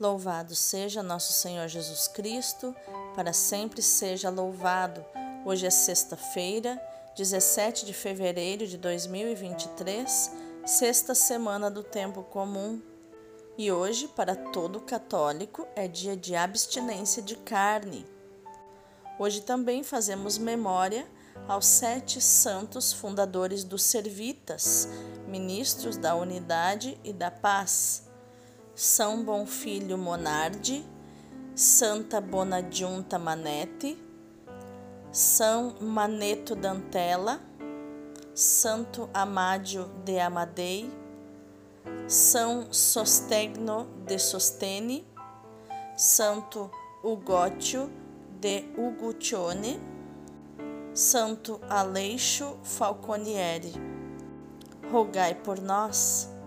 Louvado seja nosso Senhor Jesus Cristo, para sempre seja louvado. Hoje é sexta-feira, 17 de fevereiro de 2023, sexta semana do tempo comum. E hoje, para todo católico, é dia de abstinência de carne. Hoje também fazemos memória aos sete santos fundadores dos Servitas, ministros da unidade e da paz são Bonfilho Monardi, Santa Bonadjunta Manete, São Maneto Dantella, Santo Amádio de Amadei, São Sostegno de Sostene, Santo Ugótio de Uguccione, Santo Aleixo Falconieri. Rogai por nós.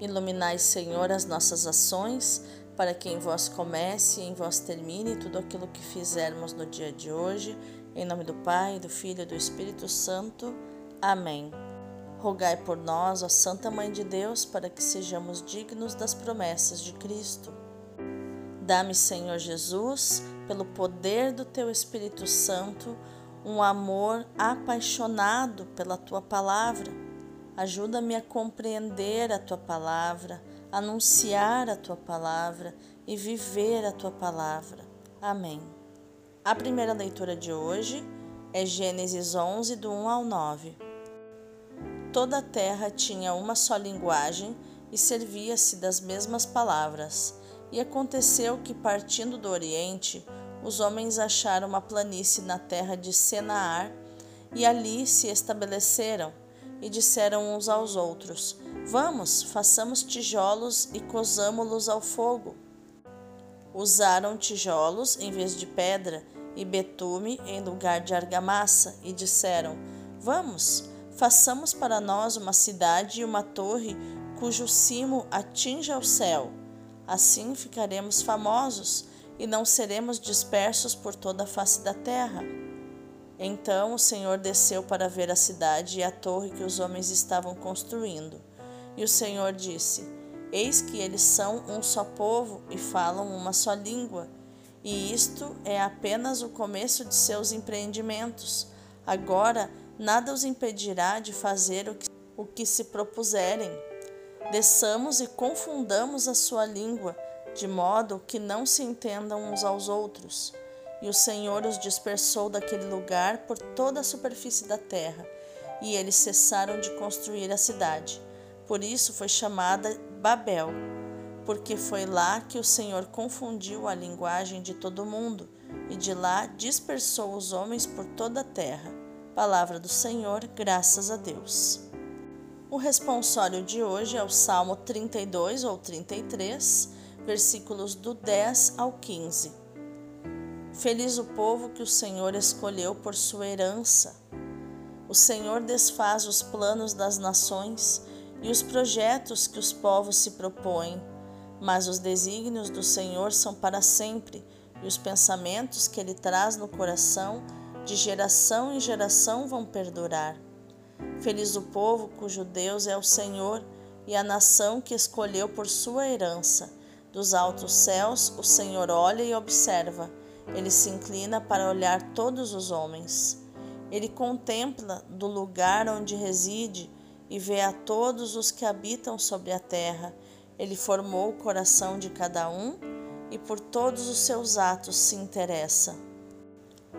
Iluminai, Senhor, as nossas ações, para que em vós comece e em vós termine tudo aquilo que fizermos no dia de hoje. Em nome do Pai, do Filho e do Espírito Santo. Amém. Rogai por nós, ó Santa Mãe de Deus, para que sejamos dignos das promessas de Cristo. Dá-me, Senhor Jesus, pelo poder do teu Espírito Santo, um amor apaixonado pela tua palavra Ajuda-me a compreender a tua palavra, anunciar a tua palavra e viver a tua palavra. Amém. A primeira leitura de hoje é Gênesis 11, do 1 ao 9. Toda a terra tinha uma só linguagem e servia-se das mesmas palavras. E aconteceu que, partindo do Oriente, os homens acharam uma planície na terra de Senaar e ali se estabeleceram e disseram uns aos outros: Vamos, façamos tijolos e cozamo-los ao fogo. Usaram tijolos em vez de pedra e betume em lugar de argamassa e disseram: Vamos, façamos para nós uma cidade e uma torre cujo cimo atinja o céu. Assim ficaremos famosos e não seremos dispersos por toda a face da terra. Então o Senhor desceu para ver a cidade e a torre que os homens estavam construindo. E o Senhor disse: Eis que eles são um só povo e falam uma só língua. E isto é apenas o começo de seus empreendimentos. Agora nada os impedirá de fazer o que, o que se propuserem. Desçamos e confundamos a sua língua, de modo que não se entendam uns aos outros. E o Senhor os dispersou daquele lugar por toda a superfície da terra, e eles cessaram de construir a cidade. Por isso foi chamada Babel, porque foi lá que o Senhor confundiu a linguagem de todo mundo, e de lá dispersou os homens por toda a terra. Palavra do Senhor, graças a Deus. O responsório de hoje é o Salmo 32 ou 33, versículos do 10 ao 15. Feliz o povo que o Senhor escolheu por sua herança. O Senhor desfaz os planos das nações e os projetos que os povos se propõem, mas os desígnios do Senhor são para sempre e os pensamentos que ele traz no coração de geração em geração vão perdurar. Feliz o povo cujo Deus é o Senhor e a nação que escolheu por sua herança. Dos altos céus o Senhor olha e observa ele se inclina para olhar todos os homens. Ele contempla do lugar onde reside e vê a todos os que habitam sobre a terra. Ele formou o coração de cada um e por todos os seus atos se interessa.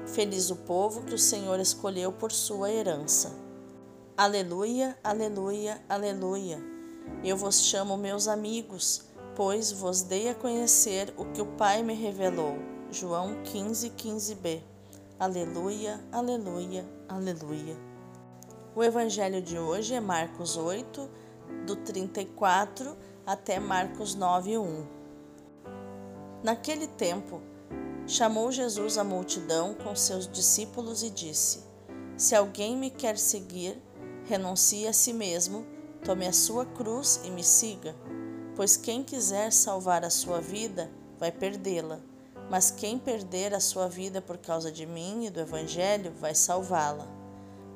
Feliz o povo que o Senhor escolheu por sua herança. Aleluia, aleluia, aleluia. Eu vos chamo meus amigos, pois vos dei a conhecer o que o Pai me revelou. João 15, 15b. Aleluia, aleluia, aleluia. O evangelho de hoje é Marcos 8, do 34 até Marcos 9, 1. Naquele tempo, chamou Jesus a multidão com seus discípulos e disse: Se alguém me quer seguir, renuncie a si mesmo, tome a sua cruz e me siga. Pois quem quiser salvar a sua vida, vai perdê-la mas quem perder a sua vida por causa de mim e do Evangelho vai salvá-la.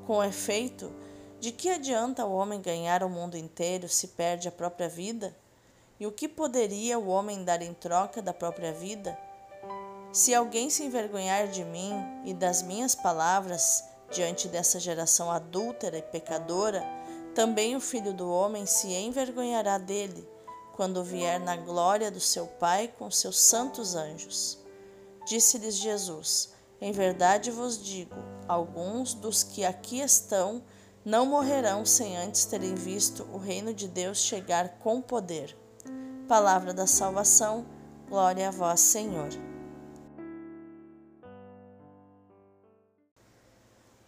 Com efeito, de que adianta o homem ganhar o mundo inteiro se perde a própria vida? E o que poderia o homem dar em troca da própria vida? Se alguém se envergonhar de mim e das minhas palavras diante dessa geração adúltera e pecadora, também o filho do homem se envergonhará dele quando vier na glória do seu Pai com seus santos anjos. Disse-lhes Jesus: Em verdade vos digo, alguns dos que aqui estão não morrerão sem antes terem visto o reino de Deus chegar com poder. Palavra da salvação, glória a vós, Senhor.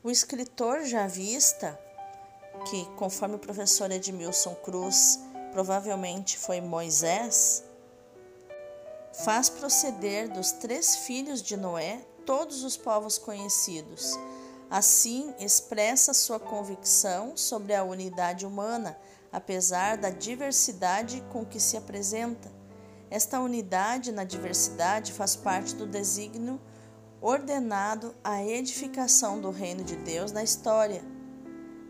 O escritor javista, que, conforme o professor Edmilson Cruz provavelmente foi Moisés, faz proceder dos três filhos de Noé todos os povos conhecidos. Assim, expressa sua convicção sobre a unidade humana, apesar da diversidade com que se apresenta. Esta unidade na diversidade faz parte do desígnio ordenado à edificação do reino de Deus na história.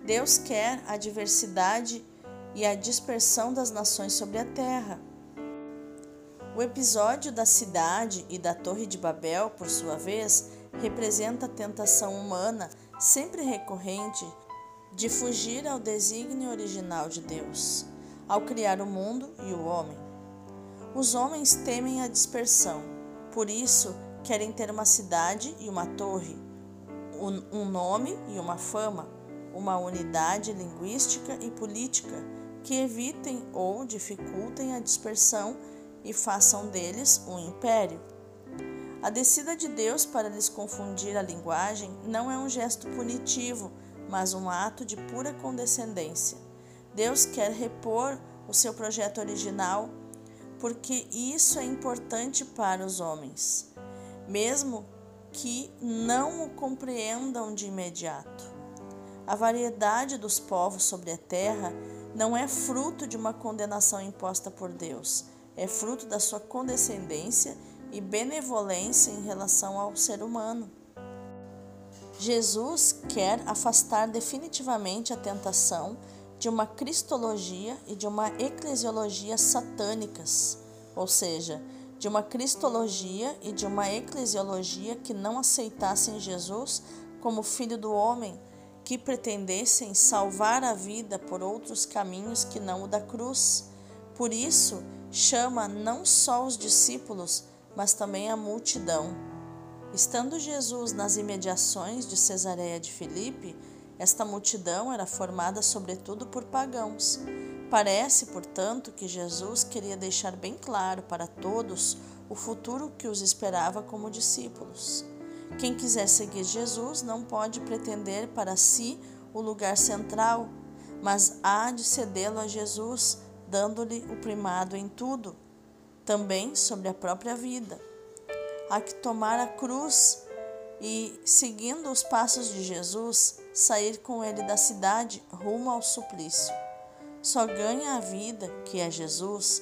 Deus quer a diversidade e a dispersão das nações sobre a terra. O episódio da cidade e da Torre de Babel, por sua vez, representa a tentação humana sempre recorrente de fugir ao desígnio original de Deus, ao criar o mundo e o homem. Os homens temem a dispersão, por isso querem ter uma cidade e uma torre, um nome e uma fama, uma unidade linguística e política que evitem ou dificultem a dispersão e façam deles um império. A descida de Deus para lhes confundir a linguagem não é um gesto punitivo, mas um ato de pura condescendência. Deus quer repor o seu projeto original porque isso é importante para os homens, mesmo que não o compreendam de imediato. A variedade dos povos sobre a terra não é fruto de uma condenação imposta por Deus, é fruto da sua condescendência e benevolência em relação ao ser humano. Jesus quer afastar definitivamente a tentação de uma cristologia e de uma eclesiologia satânicas, ou seja, de uma cristologia e de uma eclesiologia que não aceitassem Jesus como filho do homem que pretendessem salvar a vida por outros caminhos que não o da cruz. Por isso, chama não só os discípulos, mas também a multidão. Estando Jesus nas imediações de Cesareia de Filipe, esta multidão era formada sobretudo por pagãos. Parece, portanto, que Jesus queria deixar bem claro para todos o futuro que os esperava como discípulos. Quem quiser seguir Jesus não pode pretender para si o lugar central, mas há de cedê-lo a Jesus, dando-lhe o primado em tudo, também sobre a própria vida. Há que tomar a cruz e, seguindo os passos de Jesus, sair com ele da cidade rumo ao suplício. Só ganha a vida, que é Jesus,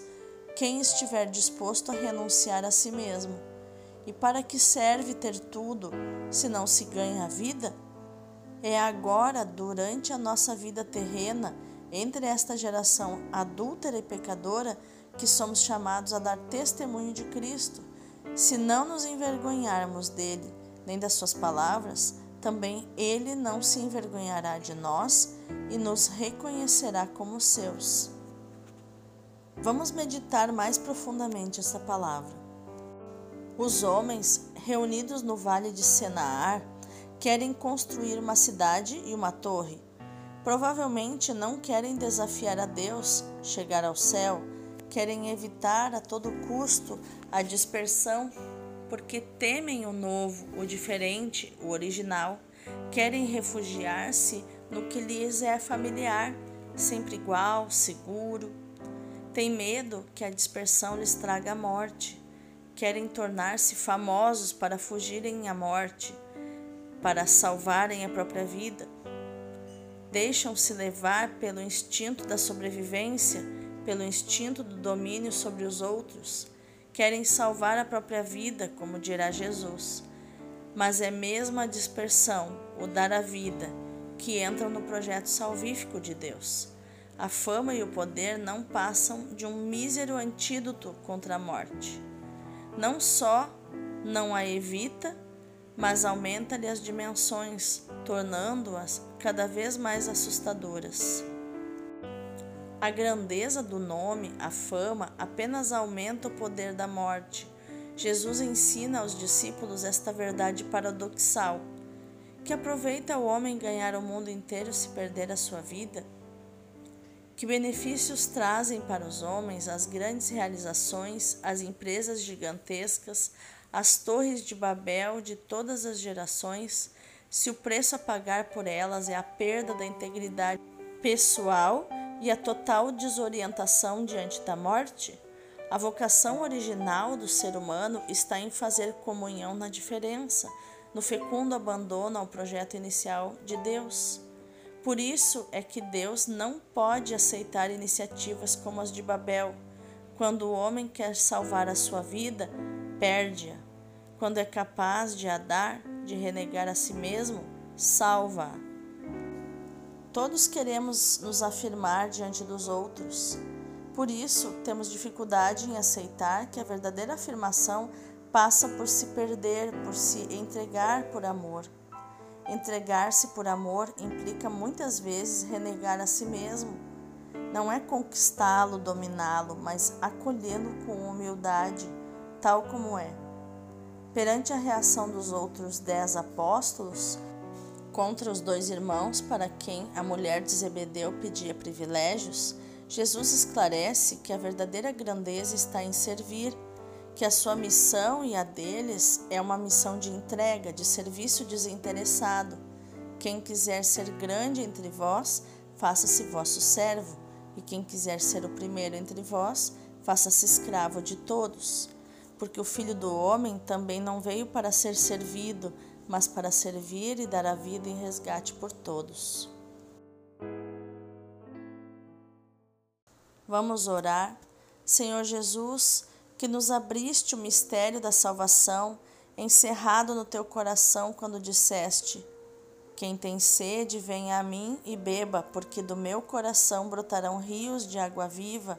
quem estiver disposto a renunciar a si mesmo e para que serve ter tudo se não se ganha a vida? É agora, durante a nossa vida terrena, entre esta geração adúltera e pecadora, que somos chamados a dar testemunho de Cristo. Se não nos envergonharmos dele, nem das suas palavras, também ele não se envergonhará de nós e nos reconhecerá como seus. Vamos meditar mais profundamente essa palavra. Os homens, reunidos no vale de Senaar, querem construir uma cidade e uma torre. Provavelmente não querem desafiar a Deus, chegar ao céu, querem evitar a todo custo a dispersão, porque temem o novo, o diferente, o original. Querem refugiar-se no que lhes é familiar, sempre igual, seguro. Tem medo que a dispersão lhes traga a morte querem tornar-se famosos para fugirem à morte, para salvarem a própria vida. Deixam-se levar pelo instinto da sobrevivência, pelo instinto do domínio sobre os outros. Querem salvar a própria vida, como dirá Jesus. Mas é mesmo a dispersão, o dar a vida, que entram no projeto salvífico de Deus. A fama e o poder não passam de um mísero antídoto contra a morte. Não só não a evita, mas aumenta-lhe as dimensões, tornando-as cada vez mais assustadoras. A grandeza do nome, a fama, apenas aumenta o poder da morte. Jesus ensina aos discípulos esta verdade paradoxal: que aproveita o homem ganhar o mundo inteiro se perder a sua vida? Que benefícios trazem para os homens as grandes realizações, as empresas gigantescas, as torres de Babel de todas as gerações, se o preço a pagar por elas é a perda da integridade pessoal e a total desorientação diante da morte? A vocação original do ser humano está em fazer comunhão na diferença, no fecundo abandono ao projeto inicial de Deus. Por isso é que Deus não pode aceitar iniciativas como as de Babel. Quando o homem quer salvar a sua vida, perde-a. Quando é capaz de a dar, de renegar a si mesmo, salva-a. Todos queremos nos afirmar diante dos outros. Por isso, temos dificuldade em aceitar que a verdadeira afirmação passa por se perder, por se entregar por amor. Entregar-se por amor implica muitas vezes renegar a si mesmo. Não é conquistá-lo, dominá-lo, mas acolhê-lo com humildade, tal como é. Perante a reação dos outros dez apóstolos contra os dois irmãos para quem a mulher de Zebedeu pedia privilégios, Jesus esclarece que a verdadeira grandeza está em servir que a sua missão e a deles é uma missão de entrega, de serviço desinteressado. Quem quiser ser grande entre vós, faça-se vosso servo, e quem quiser ser o primeiro entre vós, faça-se escravo de todos. Porque o filho do homem também não veio para ser servido, mas para servir e dar a vida em resgate por todos. Vamos orar. Senhor Jesus, que nos abriste o mistério da salvação, encerrado no teu coração quando disseste: Quem tem sede, venha a mim e beba, porque do meu coração brotarão rios de água viva.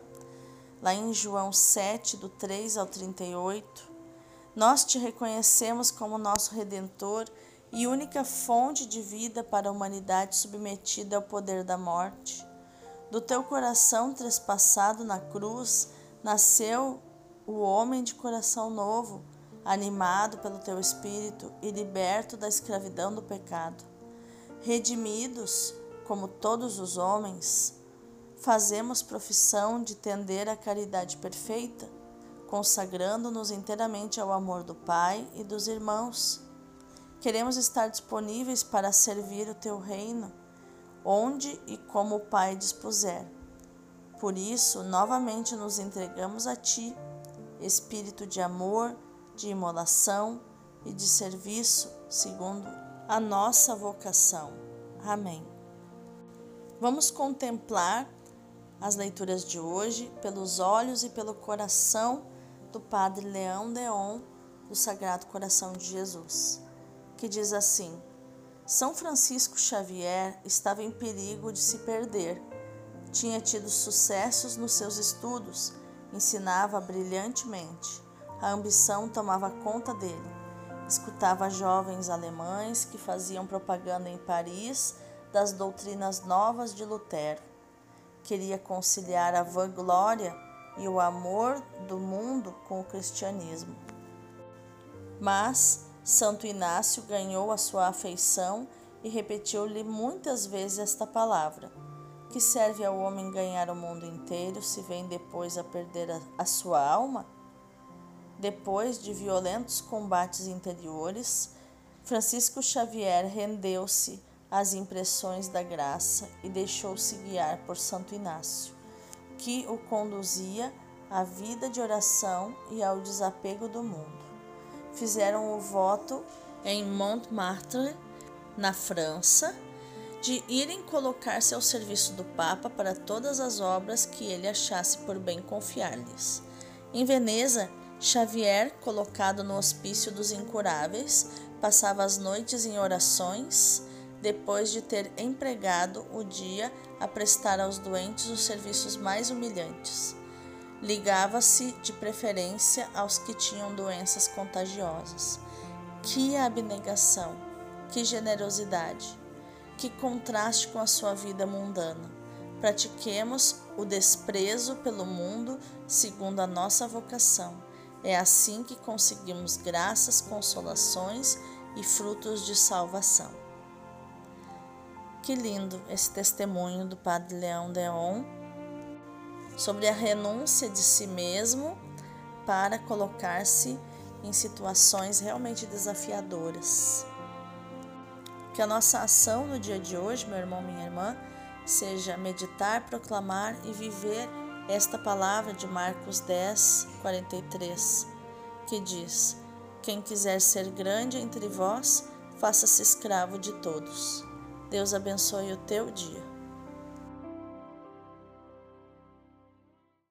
Lá em João 7, do 3 ao 38. Nós te reconhecemos como nosso redentor e única fonte de vida para a humanidade submetida ao poder da morte. Do teu coração trespassado na cruz, nasceu o homem de coração novo, animado pelo teu espírito e liberto da escravidão do pecado. Redimidos, como todos os homens, fazemos profissão de tender à caridade perfeita, consagrando-nos inteiramente ao amor do Pai e dos irmãos. Queremos estar disponíveis para servir o teu reino, onde e como o Pai dispuser. Por isso, novamente nos entregamos a ti espírito de amor, de imolação e de serviço, segundo a nossa vocação. Amém. Vamos contemplar as leituras de hoje pelos olhos e pelo coração do Padre Leão Deon do Sagrado Coração de Jesus, que diz assim: São Francisco Xavier estava em perigo de se perder. Tinha tido sucessos nos seus estudos ensinava brilhantemente. A ambição tomava conta dele. Escutava jovens alemães que faziam propaganda em Paris das doutrinas novas de Lutero. Queria conciliar a vanglória e o amor do mundo com o cristianismo. Mas Santo Inácio ganhou a sua afeição e repetiu-lhe muitas vezes esta palavra que serve ao homem ganhar o mundo inteiro se vem depois a perder a, a sua alma? Depois de violentos combates interiores, Francisco Xavier rendeu-se às impressões da graça e deixou-se guiar por Santo Inácio, que o conduzia à vida de oração e ao desapego do mundo. Fizeram o voto em Montmartre, na França, de irem colocar-se ao serviço do Papa para todas as obras que ele achasse por bem confiar-lhes. Em Veneza, Xavier, colocado no hospício dos incuráveis, passava as noites em orações, depois de ter empregado o dia a prestar aos doentes os serviços mais humilhantes. Ligava-se de preferência aos que tinham doenças contagiosas. Que abnegação, que generosidade, que contraste com a sua vida mundana. Pratiquemos o desprezo pelo mundo segundo a nossa vocação. É assim que conseguimos graças, consolações e frutos de salvação. Que lindo esse testemunho do Padre Leão Deon sobre a renúncia de si mesmo para colocar-se em situações realmente desafiadoras. Que a nossa ação no dia de hoje, meu irmão, minha irmã, seja meditar, proclamar e viver esta palavra de Marcos 10, 43, que diz: Quem quiser ser grande entre vós, faça-se escravo de todos. Deus abençoe o teu dia.